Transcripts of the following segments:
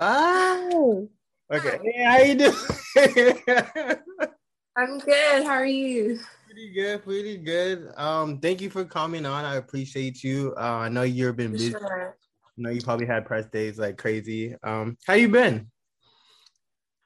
Oh. Okay. Hey, how you doing? I'm good. How are you? Pretty good, pretty good. Um, thank you for coming on. I appreciate you. Uh, I know you've been busy. Sure. I know you probably had press days like crazy. Um, how you been?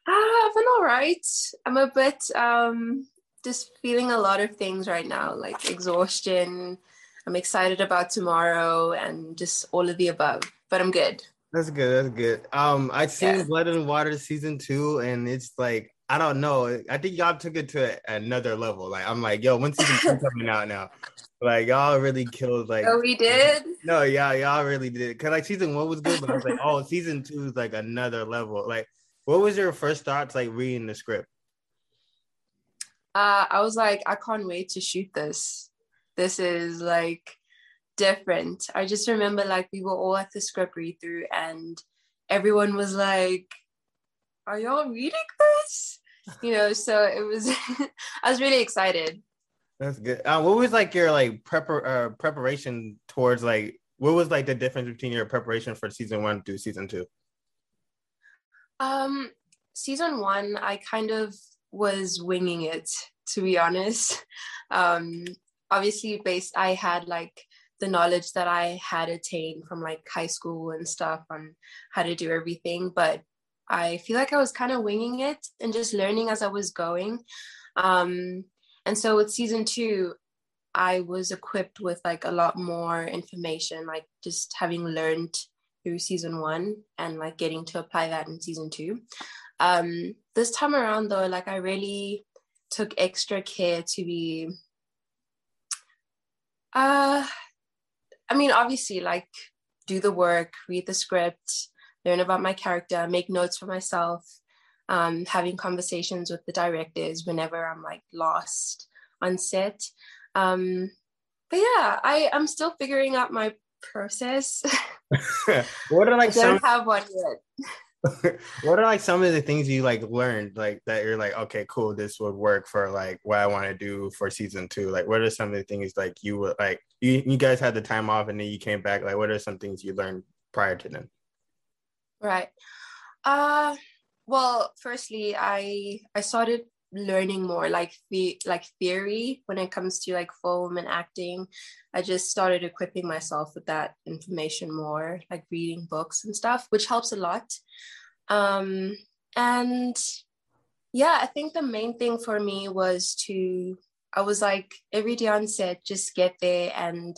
Uh, I've been all right. I'm a bit um just feeling a lot of things right now, like exhaustion. I'm excited about tomorrow and just all of the above. But I'm good. That's good. That's good. Um, I seen yeah. Blood and Water season two, and it's like I don't know. I think y'all took it to another level. Like I'm like, yo, when season two coming out now? Like y'all really killed. Like oh, we did. No, yeah, y'all really did. Cause like season one was good, but I was like, oh, season two is like another level. Like, what was your first thoughts like reading the script? Uh, I was like, I can't wait to shoot this. This is like different. I just remember like we were all at the script read through and everyone was like, Are y'all reading this? You know, so it was I was really excited. That's good. Uh, what was like your like prepar- uh, preparation towards like what was like the difference between your preparation for season one to season two? Um, season one, I kind of was winging it to be honest. Um, obviously, based I had like the knowledge that I had attained from like high school and stuff on how to do everything, but I feel like I was kind of winging it and just learning as I was going. Um, and so with season two, I was equipped with like a lot more information, like just having learned through season one and like getting to apply that in season two. Um, this time around, though, like I really took extra care to be uh I mean, obviously, like do the work, read the script, learn about my character, make notes for myself, um, having conversations with the directors whenever I'm like lost on set. Um, but yeah, I I'm still figuring out my process. what are like I don't some... have one yet. What are like some of the things you like learned like that you're like okay cool this would work for like what i want to do for season two? Like what are some of the things like you would like you, you guys had the time off and then you came back like what are some things you learned prior to them right. Uh well firstly i i started learning more like the like theory when it comes to like film and acting. I just started equipping myself with that information more like reading books and stuff which helps a lot. Um and yeah i think the main thing for me was to i was like every day on set just get there and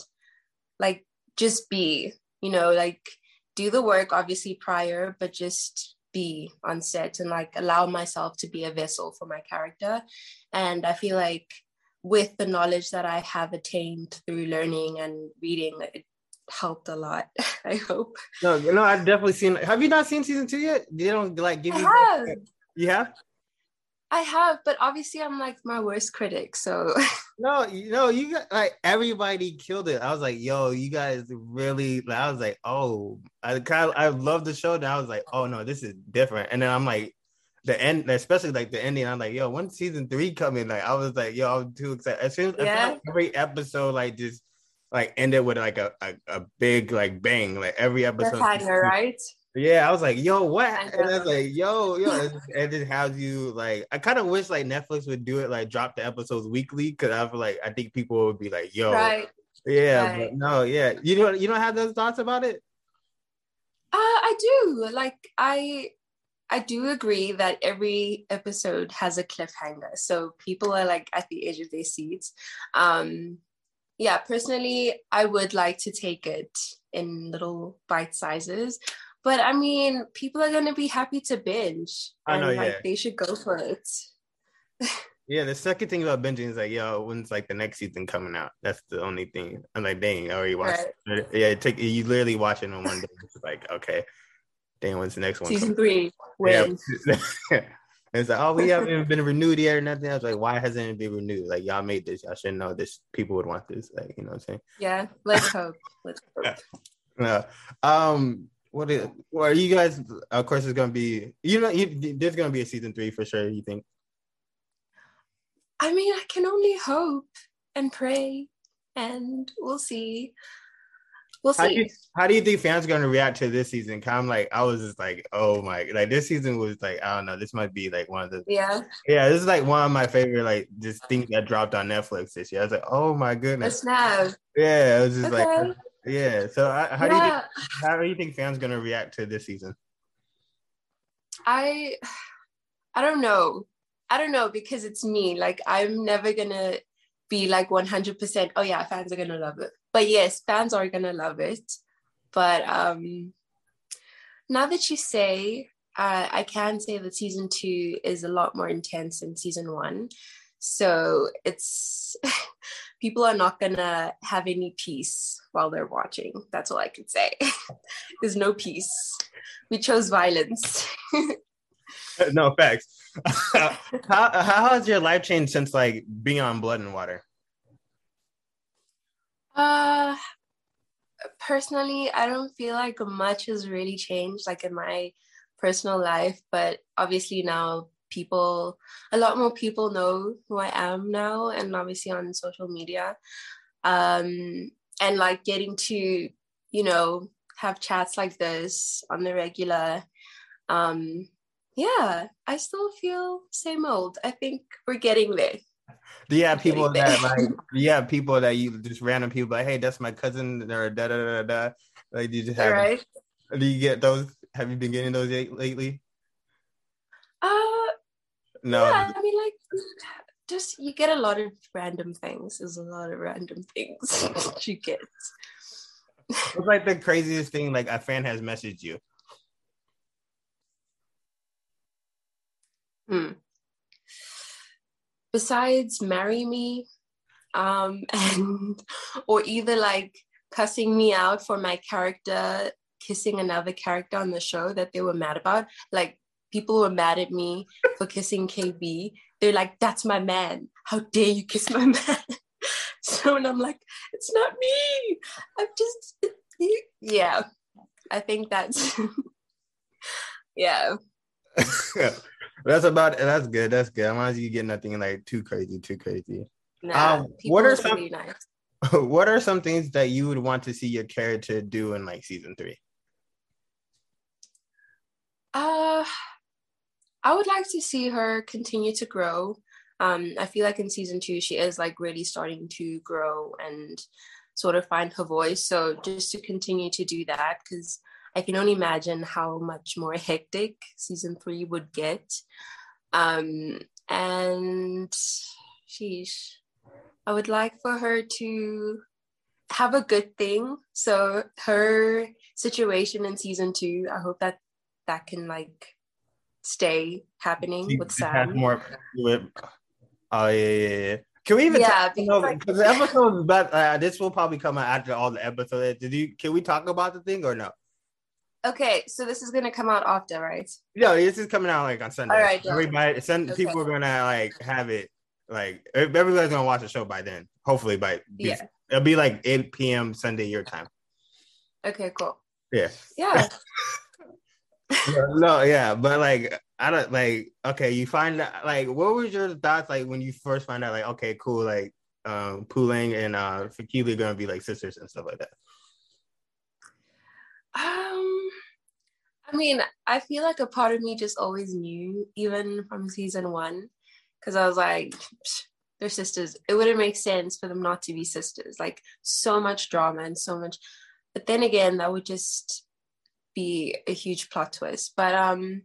like just be you know like do the work obviously prior but just be on set and like allow myself to be a vessel for my character. And I feel like with the knowledge that I have attained through learning and reading, it helped a lot. I hope. No, no, I've definitely seen. Have you not seen season two yet? They don't like give you. I have. You have. I have, but obviously I'm like my worst critic. So no, you know, you got like everybody killed it. I was like, yo, you guys really. Like, I was like, oh, I kind of I love the show. And I was like, oh no, this is different. And then I'm like, the end, especially like the ending. I'm like, yo, when season three coming? Like, I was like, yo, I'm too excited. As soon as yeah. like every episode, like just like ended with like a, a, a big like bang. Like every episode, right? Yeah, I was like, yo, what? And I was like, yo, yo, and just, how do you like. I kind of wish like Netflix would do it, like drop the episodes weekly, because I feel like I think people would be like, yo, right. yeah, right. but no, yeah, you don't, you don't have those thoughts about it. Uh, I do. Like, I, I do agree that every episode has a cliffhanger, so people are like at the edge of their seats. Um, yeah, personally, I would like to take it in little bite sizes but I mean, people are gonna be happy to binge. I know, and, yeah. Like, they should go for it. yeah, the second thing about binging is like, yo, when's like the next season coming out? That's the only thing. I'm like, dang, I already watched. Right. It. Yeah, it take you literally watch it in one day. It's like, okay, dang, when's the next one? Season three. When? Yeah. it's like, oh, we haven't been renewed yet or nothing. I was like, why hasn't it been renewed? Like, y'all made this. Y'all should know this. People would want this. Like, you know what I'm saying? Yeah, let's hope. Let's hope. Yeah. Um, what is? Well, are you guys? Of course, it's gonna be. You know, you, there's gonna be a season three for sure. You think? I mean, I can only hope and pray, and we'll see. we'll How do, see. you, how do you think fans are going to react to this season? Kind of like I was just like, oh my, like this season was like I don't know. This might be like one of the Yeah, yeah. This is like one of my favorite like just things that dropped on Netflix this year. I was like, oh my a goodness, snap. yeah. It was just Okay. like yeah. So I, how do you think, how do you think fans going to react to this season? I, I don't know. I don't know because it's me. Like I'm never gonna be like 100%. Oh yeah, fans are gonna love it. But yes, fans are gonna love it. But um, now that you say, uh, I can say that season two is a lot more intense than season one. So it's people are not gonna have any peace while they're watching. That's all I can say. There's no peace. We chose violence. no facts. how how has your life changed since like being on Blood and Water? Uh personally, I don't feel like much has really changed like in my personal life, but obviously now people a lot more people know who I am now and obviously on social media. Um and like getting to, you know, have chats like this on the regular. Um yeah, I still feel same old. I think we're getting there. Do you have people that like? Do you have people that you just random people like, hey, that's my cousin or da da da da. da. Like, do you just have? right. Do you get those? Have you been getting those lately? No. Yeah, I mean, like, just you get a lot of random things. There's a lot of random things you get. What's like the craziest thing like a fan has messaged you? Hmm. Besides marry me, um, and or either like cussing me out for my character kissing another character on the show that they were mad about. Like people were mad at me for kissing KB. They're like, "That's my man. How dare you kiss my man?" so and I'm like, "It's not me. I'm just yeah." I think that's yeah. that's about. That's good. That's good. As long as you get nothing like too crazy, too crazy. Nah, Um, what are are some- really nice. what are some things that you would want to see your character do in like season three? Uh, I would like to see her continue to grow. Um, I feel like in season two, she is like really starting to grow and sort of find her voice. So just to continue to do that, because I can only imagine how much more hectic season three would get. Um, and sheesh, I would like for her to have a good thing. So her situation in season two, I hope that that can like stay happening with Sam. more with. Oh yeah, yeah, yeah. Can we even? Yeah, talk, you know, because, like- the episode, is but uh, this will probably come out after all the episodes. Did you? Can we talk about the thing or no? Okay, so this is gonna come out after, right? No, this is coming out like on Sunday. All right, yeah. everybody, send, Okay. people are gonna like have it. Like everybody's gonna watch the show by then. Hopefully, by Yeah. it'll be like 8 p.m. Sunday your time. Okay, cool. Yeah. Yeah. no, yeah, but like I don't like. Okay, you find out like what was your thoughts like when you first find out like okay, cool, like um Puleng and uh Fikile are gonna be like sisters and stuff like that. Um, I mean, I feel like a part of me just always knew, even from season one, because I was like, they're sisters. It wouldn't make sense for them not to be sisters. Like so much drama and so much. But then again, that would just be a huge plot twist. But um,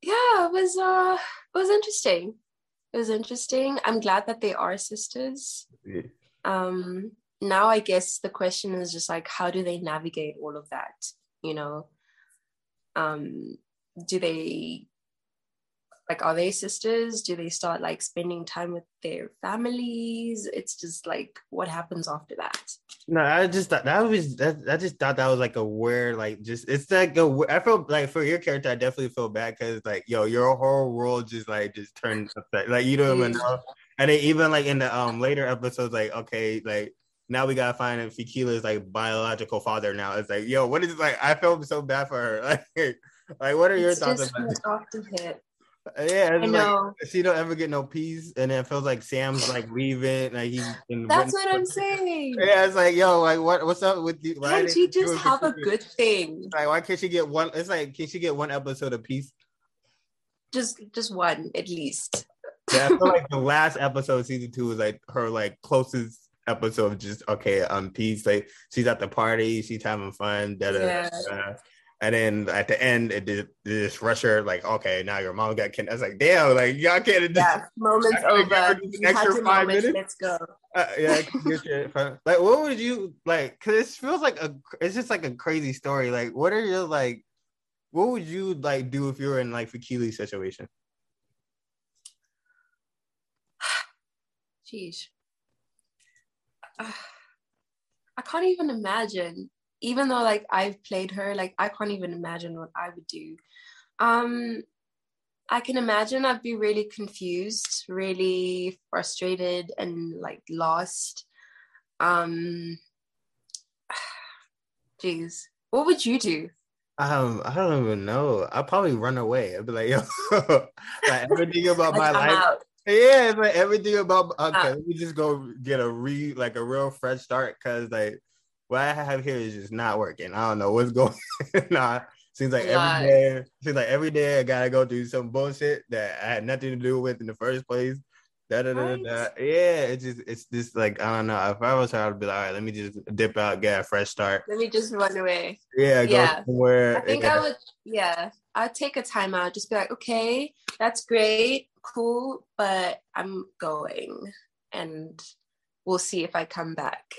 yeah, it was uh, it was interesting. It was interesting. I'm glad that they are sisters um now i guess the question is just like how do they navigate all of that you know um do they like are they sisters do they start like spending time with their families it's just like what happens after that No, I just thought that was that. I just thought that was like a weird, like just it's like a. I feel like for your character, I definitely feel bad because like yo, your whole world just like just turned upside. Like you don't even know, and then even like in the um later episodes, like okay, like now we gotta find if Fikile's like biological father. Now it's like yo, what is like? I felt so bad for her. Like, like what are your it's thoughts just about? after hit Yeah, I know. Like, she don't ever get no peace, and it feels like Sam's like leaving. Like he's. That's what I'm saying. Yeah, it's like yo, like what? What's up with you? Why can't she just have a good thing? Like, why can't she get one? It's like, can she get one episode of peace? Just, just one at least. Yeah, I feel like the last episode, season two, was like her like closest episode of just okay, um, peace. Like she's at the party, she's having fun. Da, da, yeah. And then at the end, it did this rusher like, okay, now your mom got kidnapped. I was like, damn, like y'all can't. Yeah, moments over. Extra five minutes. Let's go. Uh, yeah, like what would you like? Because it feels like a, it's just like a crazy story. Like, what are your like? What would you like do if you were in like Fikile's situation? Jeez. Uh, I can't even imagine even though like I've played her, like I can't even imagine what I would do. Um, I can imagine I'd be really confused, really frustrated, and like lost. Um, jeez, what would you do? Um, I don't even know. I'd probably run away. I'd be like, yo, like everything about like, my I'm life. Out. Yeah, it's like everything about okay, let me just go get a re like a real fresh start because like what I have here is just not working. I don't know what's going on. Seems like every day, seems like every day I gotta go through some bullshit that I had nothing to do with in the first place. Da, da, da, da, Yeah, it's just it's just like I don't know. If I was her, I'd be like, all right, let me just dip out, get a fresh start. Let me just run away. Yeah, yeah. Somewhere. I think yeah. I would. Yeah, I'd take a time out. Just be like, okay, that's great, cool, but I'm going, and we'll see if I come back.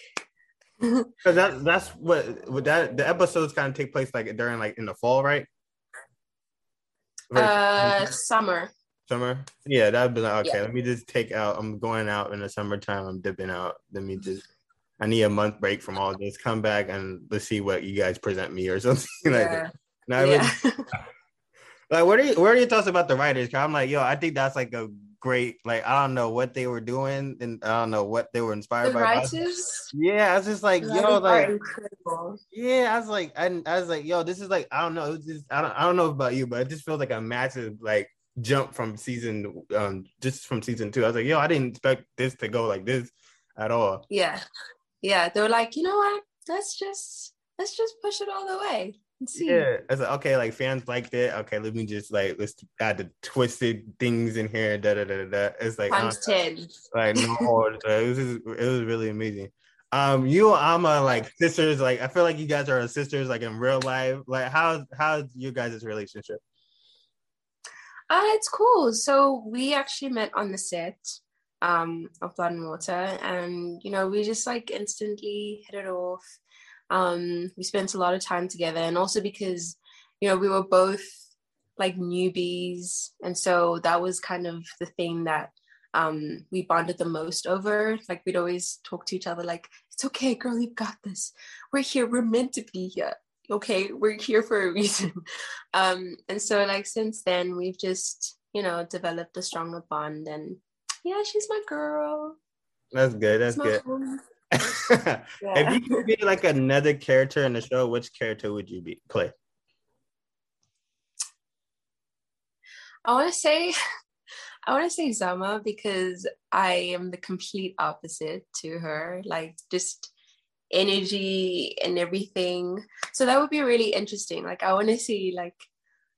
Because that that's what would that the episodes kind of take place like during like in the fall, right? Uh, summer. Summer. Yeah, that'd be like okay. Yeah. Let me just take out. I'm going out in the summertime. I'm dipping out. Let me just. I need a month break from all this. Come back and let's see what you guys present me or something yeah. like that. No, yeah. like, what are you, what are your thoughts about the writers? Cause I'm like, yo, I think that's like a great. Like I don't know what they were doing, and I don't know what they were inspired the by. Writers? Yeah, I was just like, yo, like incredible. Yeah, I was like, I, I was like, yo, this is like, I don't know, just I don't, I don't know about you, but it just feels like a massive like jump from season, um, just from season two. I was like, yo, I didn't expect this to go like this at all. Yeah, yeah, they were like, you know what? Let's just let's just push it all the way. Yeah, it's like okay, like fans liked it. Okay, let me just like let's add the twisted things in here. Da da da da. It's like times uh, ten. Like no, it was just, it was really amazing. Um, you and I'm a like sisters. Like I feel like you guys are sisters. Like in real life. Like how how's you guys' relationship? Uh, it's cool. So we actually met on the set um of Blood and Water, and you know we just like instantly hit it off um, we spent a lot of time together, and also because you know we were both like newbies, and so that was kind of the thing that um, we bonded the most over. Like we'd always talk to each other, like it's okay, girl, you've got this. We're here. We're meant to be here. Okay, we're here for a reason. Um, and so like since then, we've just you know developed a stronger bond, and yeah, she's my girl. That's good. That's good. Home. yeah. If you could be like another character in the show, which character would you be play? I want to say, I want to say Zama because I am the complete opposite to her. Like just energy and everything. So that would be really interesting. Like I want to see, like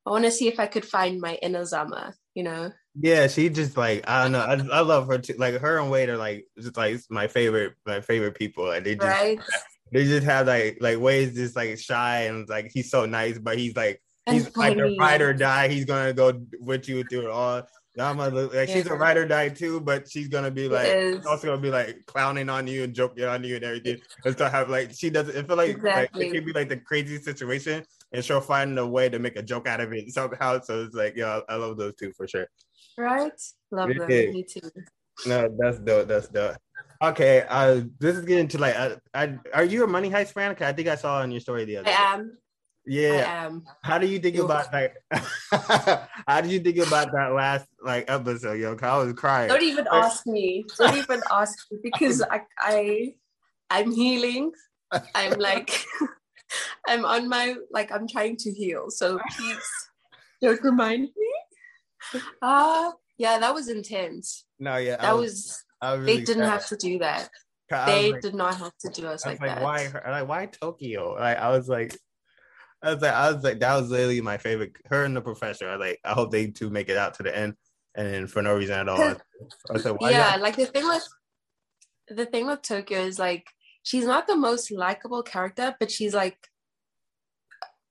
I want to see if I could find my inner Zama. You know. Yeah, she just like I don't know. I, I love her too. Like her and Wade are like just like my favorite my favorite people. Like they just right? they just have like like Wade's just like shy and like he's so nice, but he's like he's like a ride or die. He's gonna go with you through it all. Zama, like yeah. she's a ride or die too, but she's gonna be like also gonna be like clowning on you and joking on you and everything. And so have like she doesn't. It feel like, exactly. like it could be like the crazy situation, and she'll find a way to make a joke out of it somehow. So it's like, yeah, I love those two for sure. Right? Love yeah. them. Me too. No, that's dope. That's dope. Okay, uh, this is getting to like, uh, I, are you a Money Heist fan? Cause I think I saw on your story the other. I day. am. Yeah. I am. How do you think about that? how do you think about that last like episode, yo? I was crying. Don't even ask me. Don't even ask me because I, I, I'm healing. I'm like, I'm on my like I'm trying to heal. So please don't remind me. Ah, uh, yeah, that was intense. No, yeah, that was. was really they didn't sad. have to do that. They like, did not have to do us like, like, that. Why? Like, why Tokyo? Like, I was like, I was like, I was like, that was literally my favorite. Her and the professor. I like, I hope they two make it out to the end, and for no reason at all. I said, yeah, like the thing with the thing with Tokyo is like she's not the most likable character, but she's like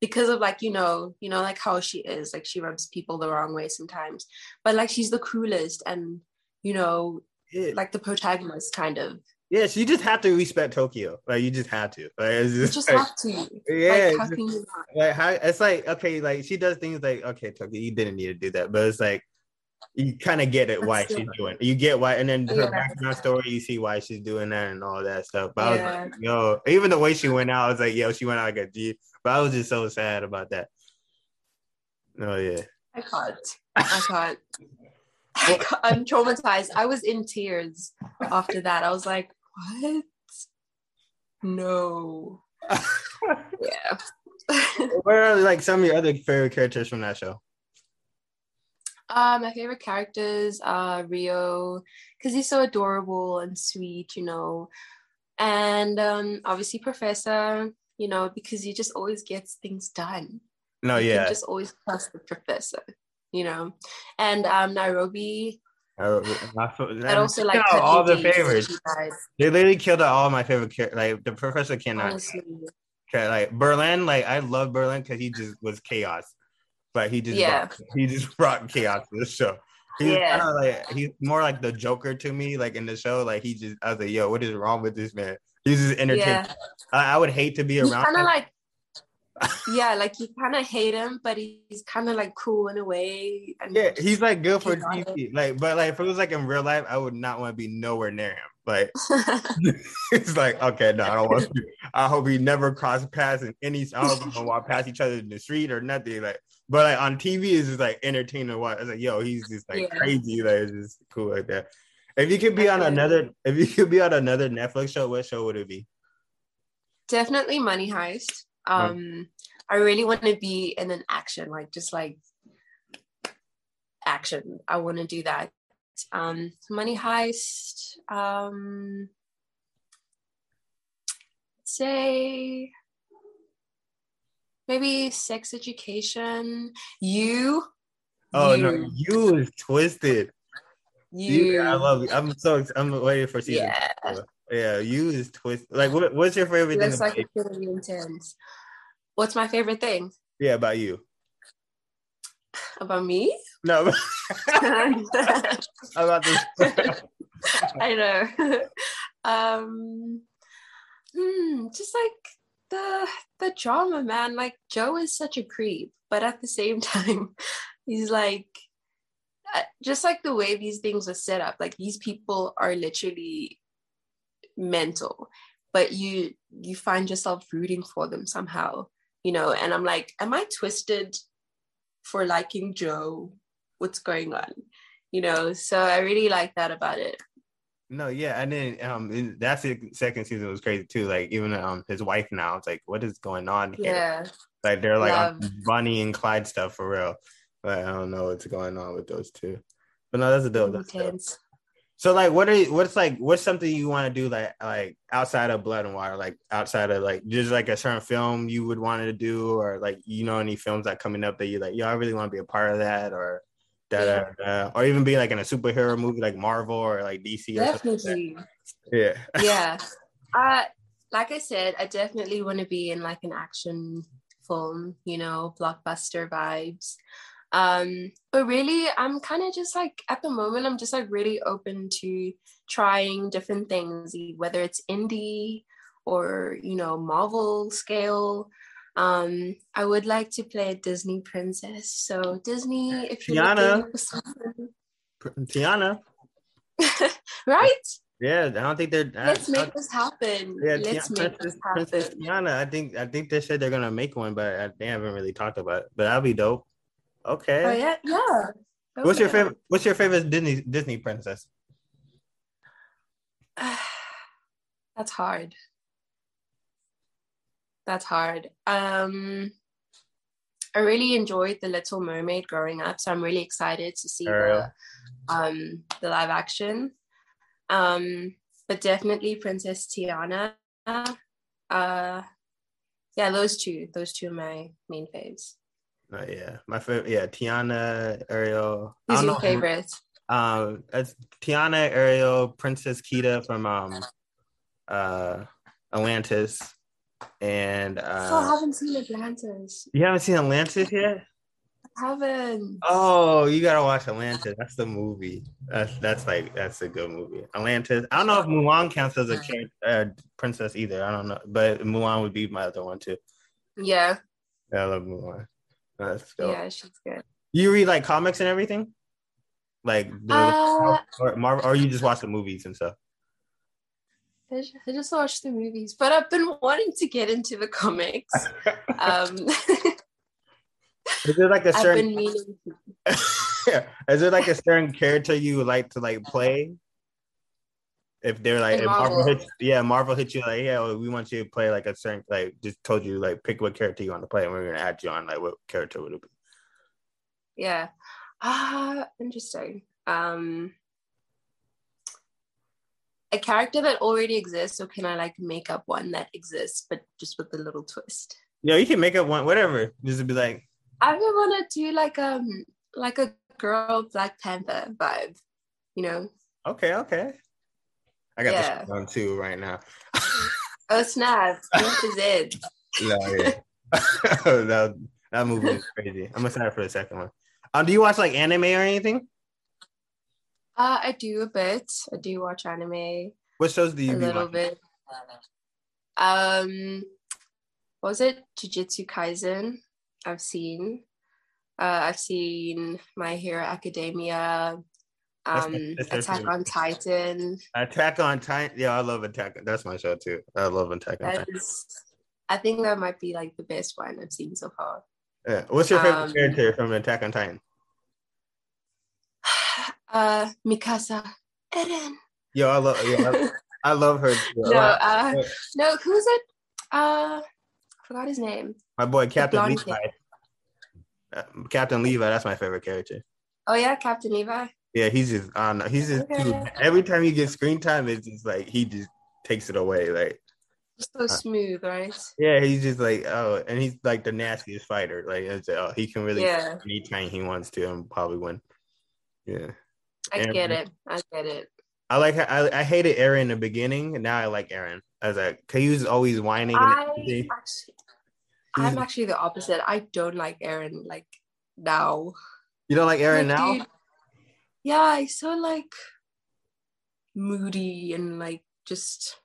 because of like you know you know like how she is like she rubs people the wrong way sometimes but like she's the coolest and you know yeah. like the protagonist kind of Yes, you just have to respect Tokyo. Like you just have to. Like it's just, you just like, have to. Yeah. Like, how can you not? Like how it's like okay, like she does things like okay, Tokyo, you didn't need to do that, but it's like you kind of get it why she's doing. it. You get why, and then her yeah. background story, you see why she's doing that and all that stuff. But yeah. I was like, yo, even the way she went out, I was like, yo, she went out like a G. But I was just so sad about that. Oh yeah. I can't. I can't. I'm traumatized. I was in tears after that. I was like, what? No. yeah. Where are like some of your other favorite characters from that show? Uh, my favorite characters are Rio, because he's so adorable and sweet, you know, and um, obviously Professor, you know, because he just always gets things done. No, you yeah, just always trust the professor, you know, and um, Nairobi I also like all the favorites. They literally killed out all my favorite characters. Like the professor cannot. Honestly. Like Berlin, like I love Berlin because he just was chaos. But he just yeah. brought, he just brought chaos to the show. He's yeah. kind of like he's more like the Joker to me, like in the show. Like he just I was like, yo, what is wrong with this man? He's just entertaining. Yeah. I, I, would hate to be around. Kind of like yeah, like you kind of hate him, but he's kind of like cool in a way. yeah, he's like good for TV. Like, but like if it was like in real life, I would not want to be nowhere near him. Like, it's like okay, no, I don't want to. I hope he never cross paths in any. I don't want to walk past each other in the street or nothing. Like, but like on TV, it's just like entertaining to watch. It's like, yo, he's just like yeah. crazy. Like, it's just cool like that. If you could be on another, if you could be on another Netflix show, what show would it be? Definitely Money Heist. Um, I really want to be in an action, like just like action. I want to do that. Um, Money Heist. Um, say maybe sex education. You. Oh you. no, you is twisted. You. you. I love you. I'm so. I'm waiting for season. Yeah. Four. Yeah, you is twisted. Like, what, what's your favorite Looks thing? like gonna intense. What's my favorite thing? Yeah, about you. About me? No. about this. I know. um, hmm, just like the the drama, man. Like Joe is such a creep, but at the same time, he's like uh, just like the way these things are set up. Like these people are literally mental, but you you find yourself rooting for them somehow you know, and I'm like, am I twisted for liking Joe? What's going on? You know, so I really like that about it. No, yeah, and then um, that's the second season was crazy too. Like even um, his wife now, it's like, what is going on here? Yeah, like they're like on Bonnie and Clyde stuff for real, but I don't know what's going on with those two. But no, that's a dope. That's dope. So like, what are you, what's like what's something you want to do like like outside of Blood and Water, like outside of like just like a certain film you would want to do, or like you know any films that coming up that you like, yo, I really want to be a part of that, or that, yeah. or even be like in a superhero movie like Marvel or like DC. Definitely. Like yeah. Yeah. Uh, like I said, I definitely want to be in like an action film, you know, blockbuster vibes. Um, but really, I'm kind of just like at the moment, I'm just like really open to trying different things, whether it's indie or you know Marvel scale. Um, I would like to play a Disney princess. So Disney, if you're Tiana, Tiana, right? Yeah, I don't think they're. Let's make this happen. Yeah, Let's Tiana, make this happen. Princess Tiana, I think I think they said they're gonna make one, but they haven't really talked about it. But that'd be dope. Okay. Oh yeah, yeah. Okay. What's your favorite? What's your favorite Disney Disney princess? That's hard. That's hard. Um, I really enjoyed The Little Mermaid growing up, so I'm really excited to see the um the live action. Um, but definitely Princess Tiana. Uh, yeah, those two, those two are my main faves. Oh, yeah, my favorite. Yeah, Tiana, Ariel. I Who's don't your favorite? Um, it's Tiana, Ariel, Princess Kida from um, uh, Atlantis, and I uh, haven't seen Atlantis. you haven't seen Atlantis yet. I haven't. Oh, you gotta watch Atlantis. That's the movie. That's that's like that's a good movie. Atlantis. I don't know if Mulan counts as a uh, princess either. I don't know, but Mulan would be my other one too. Yeah, Yeah, I love Mulan. Let's go. yeah, she's good. You read like comics and everything, like the Uh, or Marvel, or you just watch the movies and stuff. I ju- I just watched the movies, but I've been wanting to get into the comics. Um, Is there like a I've certain been meaning. is there like a certain character you like to like play? If they're like if Marvel, Marvel? hits, yeah, Marvel hits you like, yeah, well, we want you to play like a certain like just told you like pick what character you want to play, and we're gonna add you on like what character would it be? Yeah. Ah, interesting. Um, a character that already exists, or can I like make up one that exists, but just with a little twist? Yeah, you can make up one, whatever. Just be like, I would want to do like um like a girl Black Panther vibe, you know? okay, okay. I got Yeah. this one too right now. Oh snap! This is it. No, yeah. that, that movie is crazy. I'm excited for the second one. Um, do you watch like anime or anything? Uh, I do a bit. I do watch anime What shows do a you be little watching? bit. Um, what was it? Jujutsu Kaisen. I've seen. Uh, I've seen My Hero Academia. Um, my sister's Attack on Titan. Attack on Titan. Yeah, I love Attack. That's my show too. I love Attack on That Titan. is, I think that might be like the best one I've seen so far. Yeah. What's your favorite um, character from Attack on Titan? Uh, Mikasa. Eren. Yo, I love. Yo, I, I love her. Too. No, uh, no, who's it? Uh, I forgot his name. my boy Captain Levi. Uh, Captain Levi. That's my favorite character. Oh yeah, Captain Levi. Yeah, he's just. Know. He's just. Okay. Every time he gets screen time, it's just like he just takes it away. Like so smooth, right? yeah, he's just like oh, and he's like the nastiest fighter. Like oh, he can really Yeah. anytime he wants to and probably win. Yeah. I get it. I get it. I like I I hated Eren in the beginning, and now I like Eren. As like, cause he was always whining. I, actually, I'm actually the opposite. I don't like Eren like now. You don't like Eren Like, now? dude, yeah, he's so like moody and like just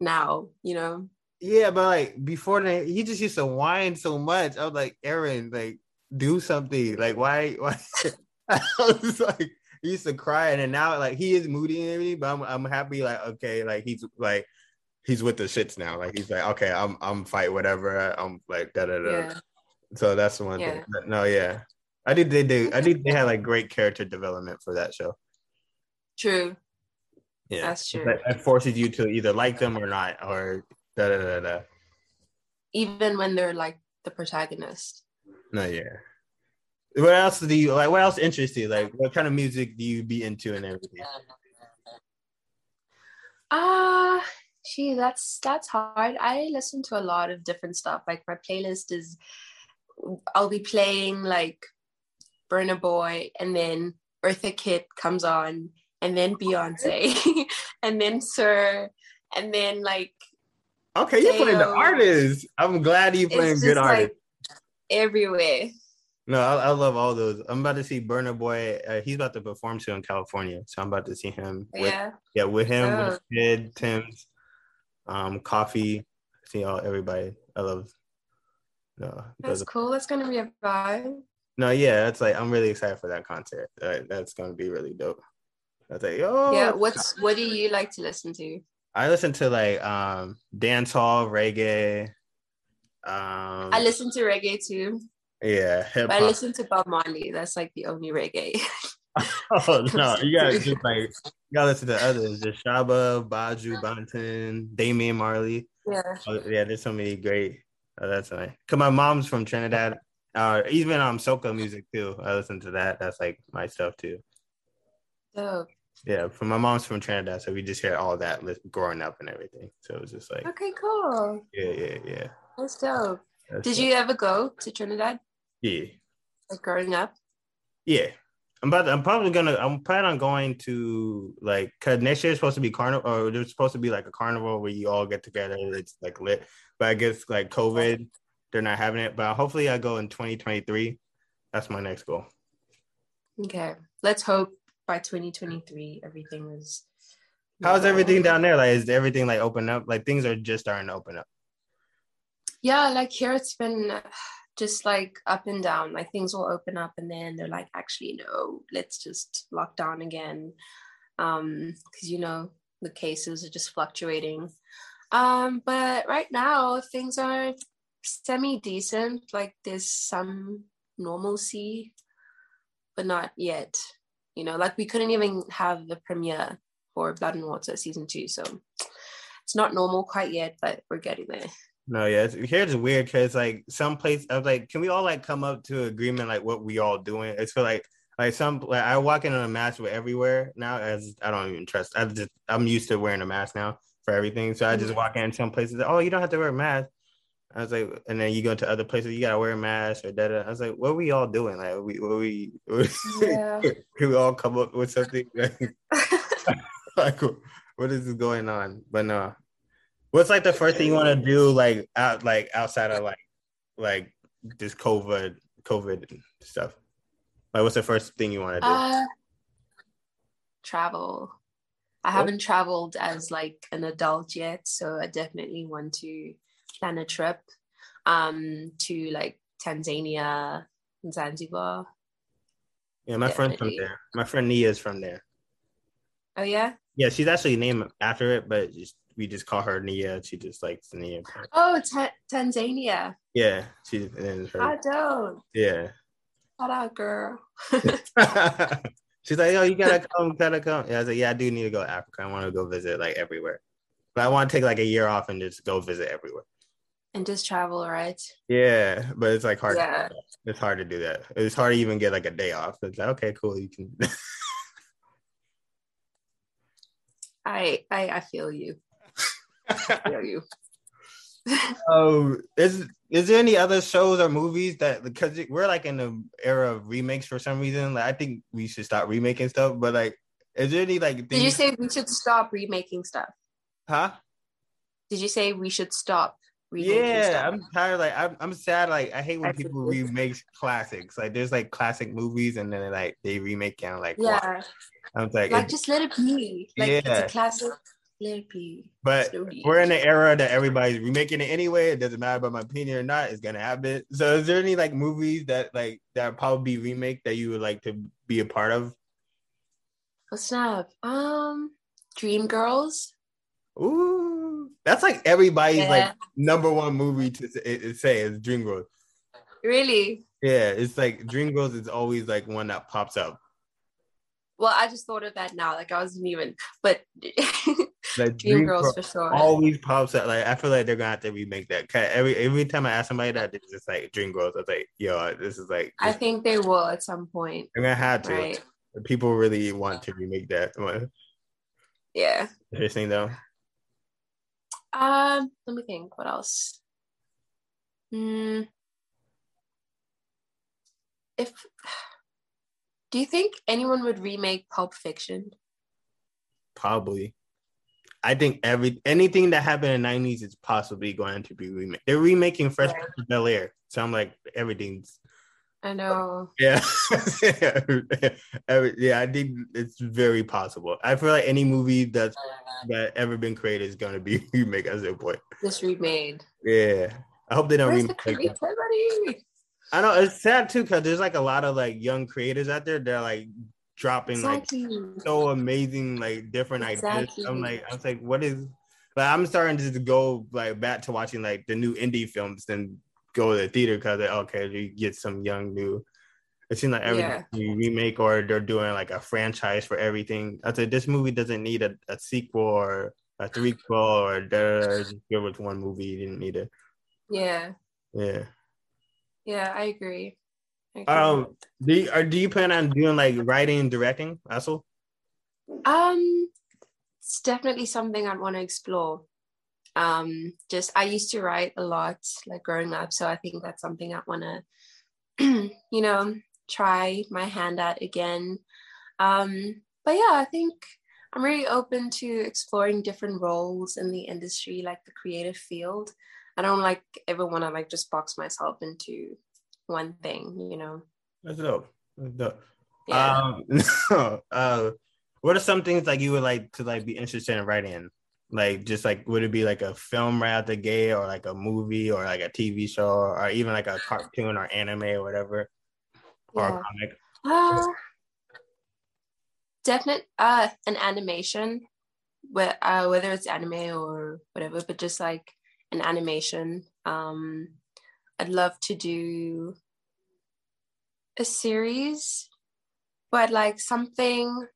now, you know. Yeah, but like before that, he just used to whine so much. I was like, Eren, like do something. Like why? Why? I was like, he used to cry, and then now like he is moody and everything. But I'm I'm happy. Like okay, like he's like he's with the shits now. Like he's like okay, I'm I'm fight whatever. I'm like da da da. Yeah. So that's the one Yeah. thing. But no, yeah. I did they do I think they had like great character development for that show. True. Yeah. That's true. That, that forces you to either like them or not, or da da da da. Even when they're like the protagonist. No, yeah. What else do you like? What else interests you? Like, what kind of music do you be into and everything? Ah, gee, that's that's hard. I listen to a lot of different stuff. Like my playlist is, I'll be playing like Burna Boy, and then Eartha Kitt comes on, and then Beyonce, and then Sir, and then like Okay, you're playing the artists. I'm glad you're playing it's good just artists. like everywhere. No, I, I love all those. I'm about to see Burna Boy. Uh, he's about to perform soon in California, so I'm about to see him. With, yeah. Yeah, with him, Oh. with Kid, Tems, um, Koffee. See all everybody. I love. No, that's those- cool. That's gonna be a vibe. no, yeah, that's like I'm really excited for that concert. Uh, that's gonna be really dope. That's like, oh, Yeah. What's what do you like to listen to? I listen to like um dance hall, reggae. Um I listen to reggae too. Yeah, hip But I listen to Bob Marley. That's like the only reggae. oh no, you gotta just like you gotta listen to the others. Just Shabba, Buju, Banton, Damian Marley. yeah. Oh, yeah, there's so many great. Oh, that's nice. Cause my mom's from Trinidad, Uh, even um soca music too. I listen to that. That's like my stuff too. Dope. Yeah, from my mom's from Trinidad, so we just hear all that growing up and everything. So it was just like, Okay, cool. yeah, yeah, yeah. That's dope. That's Did dope. you ever go to Trinidad Yeah, like growing up? yeah. I'm about. To, I'm probably gonna. I'm planning on going to like cause next year is supposed to be carnival, or there's supposed to be like a carnival where you all get together. It's like lit, but I guess like COVID, they're not having it. But hopefully, I go in 2023. That's my next goal. Okay. Let's hope by 2023 everything is How's everything down there? Like, is everything like open up? Like, things are just starting to open up. Yeah, like here it's been just like up and down. Like things will open up and then they're like, actually, no, let's just lock down again. Um, because you know, the cases are just fluctuating. Um, but right now things are semi decent. Like there's some normalcy, but not yet. You know, like we couldn't even have the premiere for Blood and Water season two, so it's not normal quite yet, but we're getting there. No, yeah, it's, here's weird because like some place I was like, can we all like come up to agreement like what we all doing? It's for like like some like I walk in on a mask with everywhere now as I don't even trust. I just I'm used to wearing a mask now for everything, so I just Mhm. walk in some places. Oh, you don't have to wear a mask. I was like, and then you go to other places, you gotta wear a mask or that. I was like, what are we all doing? Like, we, what we, Yeah. can we all come up with something? like, what is going on? But no, what's like the first thing you want to do, like out, like outside of like, like this COVID, COVID stuff? Like, what's the first thing you want to do? Uh, travel. I Oh. haven't traveled as like an adult yet, so I definitely want to plan a trip um to like Tanzania and Zanzibar. yeah, my friend's from there. My friend Nia is from there. Oh yeah. Yeah, she's actually named after it, but just, we just call her Nia. She just likes the Nia. part. Oh, Ta- Tanzania. Yeah, she's and then her. I don't. Yeah. Shout out, girl. She's like, "Yo, you gotta come, gotta come." Yeah, I was like, "Yeah, I do need to go to Africa. I want to go visit like everywhere, but I want to take like a year off and just go visit everywhere." and just travel, right? Yeah, but it's like hard. Yeah. It's hard to do that. It's hard to even get like a day off. It's like, okay, cool, you can. I I I feel you. Feel you. um, is is there any other shows or movies that because we're like in the era of remakes for some reason? Like, I think we should stop remaking stuff. But like, is there any like? Did you say we should stop remaking stuff? Huh? Did you say we should stop remaking Yeah, stuff? I'm tired. Like I'm, I'm sad. Like I hate when people remake classics. Like there's like classic movies, and then like they remake and like yeah, I'm like, like just let it be. Like it's Yeah. a classic. Let it be. but we're in an era that everybody's remaking it anyway. It doesn't matter about my opinion or not. It's gonna happen. So is there any like movies that like that probably be remake that you would like to be a part of? Oh snap! Um, Dream Girls. Ooh, that's like everybody's Yeah. like number one movie to say, is Dream Girls. Really? Yeah, it's like Dream Girls is always like one that pops up. Well, I just thought of that now. Like I wasn't even, but Like Dream Dreamgirls Girls for sure. always pops up. Like I feel like they're gonna have to remake that. 'Cause Every every time I ask somebody that, it's just like Dream Girls. I was like, yo, this is like I think they will at some point. they're gonna have to. Right? People really want to remake that. Yeah. Interesting though. Um, let me think. What else? Hmm. If do you think anyone would remake Pulp Fiction? Probably. I think every anything that happened in the nineties is possibly going to be remade. They're remaking Fresh Yeah. Prince of Bel Air, so I'm like everything's I know. yeah, yeah. I think it's very possible. I feel like any movie that's that ever been created is going to be remake at some point. Just remade. Yeah, I hope they don't Where's the remake. it. creativity? I know it's sad too because there's like a lot of like young creators out there. They're like dropping like so amazing, like different ideas. I'm like, I was like, what is? Like, I'm starting to go like back to watching like the new indie films than go to the theater because like, okay, you get some young new. It seems like everything you remake or they're doing like a franchise for everything. I said this movie doesn't need a, a sequel or a threequel or da- just give it one movie. You didn't need it. Yeah. Yeah. Yeah, I agree. I agree. Um, do you, or do you plan on doing like writing and directing also? Um, it's definitely something I'd want to explore. Um, just I used to write a lot like growing up, so I think that's something I want to, you know, try my hand at again. Um, but yeah, I think I'm really open to exploring different roles in the industry, like the creative field. I don't like ever want to like just box myself into one thing, you know. That's dope. That's dope. Yeah. Um, uh, what are some things like you would like to like be interested in writing? Like just like would it be like a film right out the gate or like a movie or like a TV show or even like a cartoon or anime or whatever or Yeah. a comic? Uh, definite uh an animation where uh whether it's anime or whatever but just like an animation um i'd love to do a series but like something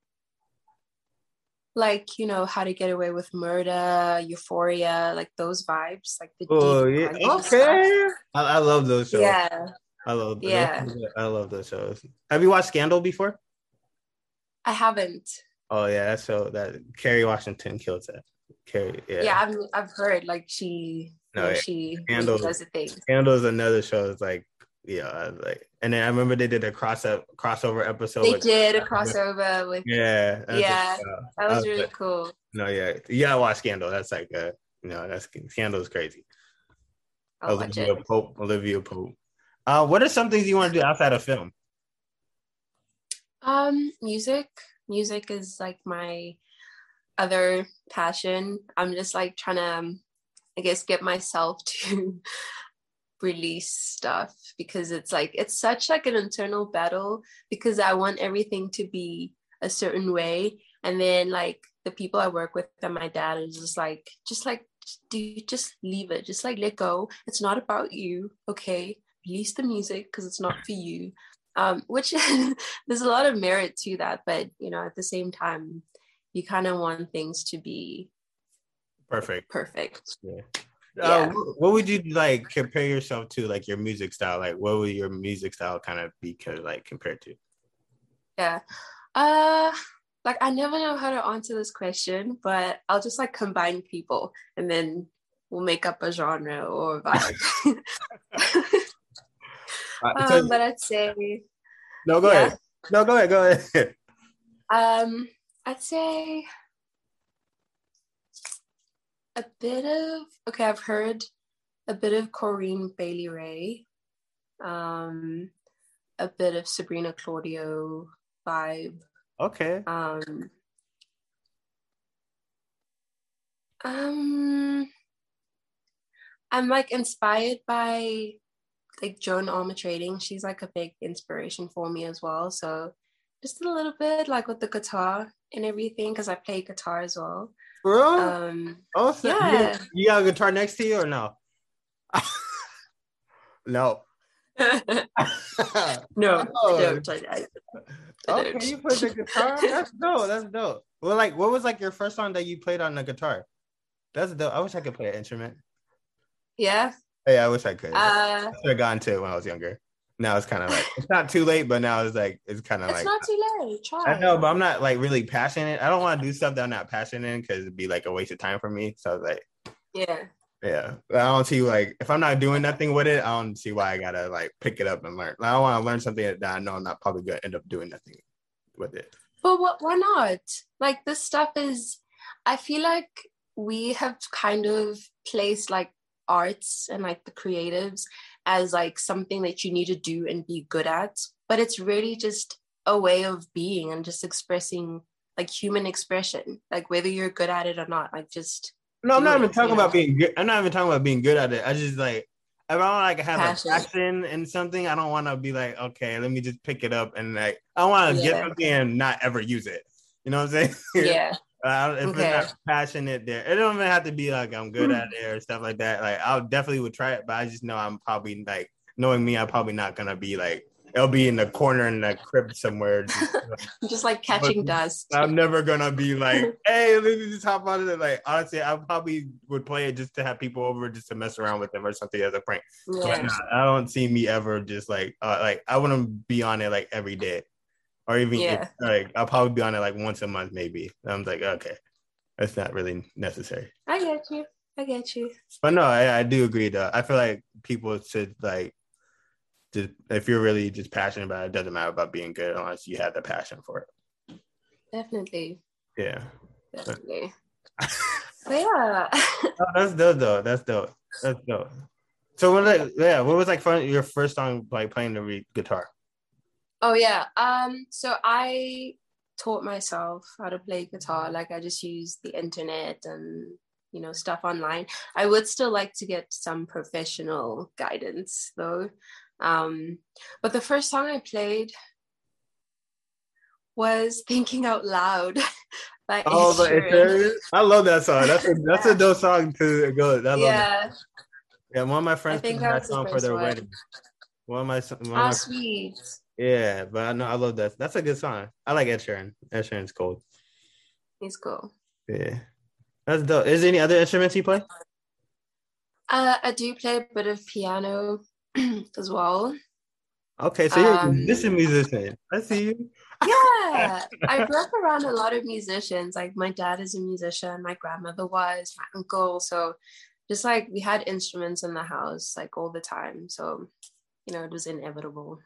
like you know how to get away with murder euphoria like those vibes like the Oh deep yeah, okay. I, I love those shows. yeah I love Yeah. I love those shows. Have you watched Scandal before? i haven't Oh yeah, that show that Kerry Washington kills that. Kerry, yeah. yeah, I've, I've heard like she No, you know, yeah. she Scandal. does a thing Scandal is another show. It's like yeah, I like, and then I remember they did a cross up crossover episode. they with- did a crossover with Yeah, Yeah. a- uh, that was was really like- cool no, yeah, you gotta watch Scandal. That's like uh, no, that's Scandal is crazy. i'll Olivia Pope, Olivia Pope. Uh, what are some things you want to do outside of film? um music music is like my other passion. I'm just like trying to um, i guess get myself to release stuff because it's like it's such like an internal battle because i want everything to be a certain way. And then like the people i work with and my dad is just like just like dude just leave it. Just like let go. It's not about you okay? Release the music because it's not for you. Um which there's a lot of merit to that but you know at the same time you kind of want things to be Perfect. perfect Uh, Yeah. wh- what would you like compare yourself to, like your music style? Like, what would your music style kind of be, like compared to? yeah uh like i never know how to answer this question but i'll just like combine people and then we'll make up a genre or a vibe Uh, so- um, but i'd say no, go yeah. ahead. No, go ahead. Go ahead. Um, I'd say a bit of okay. I've heard a bit of Corinne Bailey Rae, um, a bit of Sabrina Claudio vibe. okay. Um, um, I'm like inspired by like Joan Armatrading. She's like a big inspiration for me as well. So just a little bit like with the guitar and everything because I play guitar as well. For real? Um, oh, so you- yeah. You, got a guitar next to you or no? no. no, Oh. I don't. I, I, I okay, you play the guitar. That's dope. That's dope. Well, like, what was like your first song that you played on the guitar? That's dope. I wish I could play an instrument. Yeah. Hey, I wish I could. I Uh, should have gotten to it when I was younger. Now it's kind of like it's not too late, but now it's like it's kind of like it's like not too late. Try. I know, but I'm not like really passionate. I don't want to do stuff that I'm not passionate in because it'd be like a waste of time for me. So I was like, Yeah. yeah, I don't see like if I'm not doing nothing with it, I don't see why I gotta like pick it up and learn. I don't want to learn something that I know I'm not probably gonna end up doing nothing with it. But what? Why not? Like this stuff is. I feel like we have kind of placed like arts and like the creatives as like something that you need to do and be good at, but it's really just a way of being and just expressing like human expression, like whether you're good at it or not. Like just No, I'm not even it, talking you about know? being good. I'm not even talking about being good at it. I just like if I don't like have Passion. a passion in something, I don't want to be like, okay, let me just pick it up and like I want to get Yeah. something and not ever use it. You know what I'm saying? yeah, Uh, if Okay. it's not passionate there, it don't even have to be like I'm good at it or stuff like that. Like I'll definitely would try it, but I just know I'm probably like knowing me, I'm probably not gonna be like it'll be in the corner in that crib somewhere. Just, just like catching dust. I'm never gonna be like, hey, let me just hop on it. Like honestly, I probably would play it just to have people over, just to mess around with them or something as a prank. Yeah. But I don't see me ever just like uh, like I wouldn't be on it like every day, or even yeah. if, like I'll probably be on it like once a month maybe. I'm like, okay, that's not really necessary. I get you. I get you. But no, I, I do agree though. I feel like people should like just if you're really just passionate about it, it doesn't matter about being good unless you have the passion for it. Definitely. Yeah. Definitely. but yeah. oh, that's dope though. That's dope. That's dope. So what like yeah, what was like fun your first song like playing the re- guitar? Oh yeah. Um so I taught myself how to play guitar. Like I just used the internet and you know stuff online. I would still like to get some professional guidance though. Um, but the first song I played was "Thinking Out Loud." by oh, I love that song. That's a that's a dope song to go. I love yeah. That. Yeah, one of my friends played that, that song for their one. wedding. One of my, one oh, my sweet. Yeah, but I know I love that. That's a good song. I like Ed Sheeran. Ed Sheeran's cool. He's cool. Yeah, that's dope. Is there any other instruments you play? Uh, I do play a bit of piano. as well. Okay, so you're um, a musician, musician. I see you. yeah, I grew up around a lot of musicians. Like my dad is a musician, my grandmother was, my uncle. So just like we had instruments in the house like all the time. So you know, it was inevitable.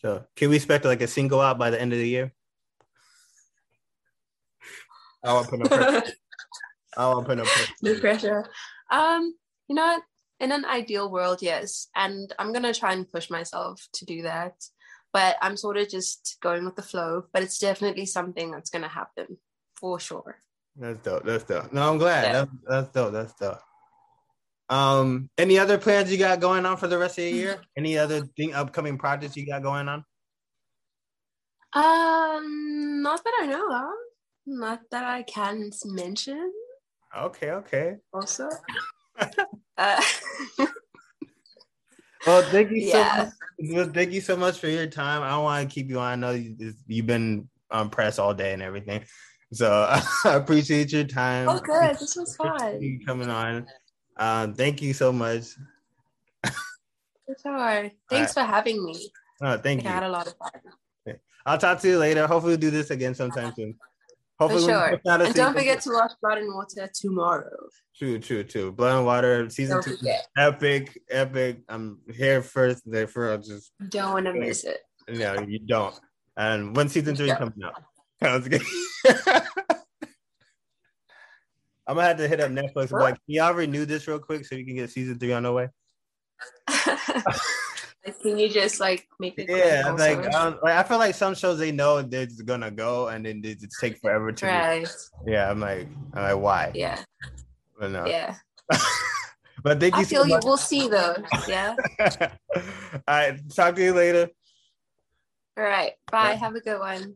So can we expect like a single out by the end of the year? I won't put no pressure. I won't put no pressure. No pressure. Um, you know what? in an ideal world, yes. And I'm going to try and push myself to do that. But I'm sort of just going with the flow. But it's definitely something that's going to happen for sure. That's dope. That's dope. No, I'm glad. Yeah. That's, that's dope. That's dope. Um, any other plans you got going on for the rest of the year? Any other thing, upcoming projects you got going on? Um, not that I know of. Not that I can mention. Okay, okay. Also, uh, well, thank you so much. Well, thank you so much for your time. I don't want to keep you on. I know you, have been on press all day and everything. So I appreciate your time. Oh, good. This was fun. You coming on. Um, thank you so much. Sure. Thanks right. for having me. Oh, thank I you. I had a lot of fun. I'll talk to you later. Hopefully, we'll do this again sometime soon. Hopefully, For sure. And don't forget to watch Blood and Water tomorrow. True, true, true. Blood and Water season don't two, forget. epic, epic. I'm here first, therefore I'll just don't want to miss it. No, you don't. And when season three comes out, sounds good. I'm gonna have to hit up Netflix. Like, can y'all renew this real quick so you can get season three on the way? Can you just like make it? Yeah, like, um, like I feel like some shows they know they're just gonna go and then they just take forever to. Right. Yeah, I'm like, I'm like, why? Yeah. But no. Yeah. but thank you. I feel so you. We'll see though. Yeah. All right. Talk to you later. All right. Bye. Bye. Have a good one.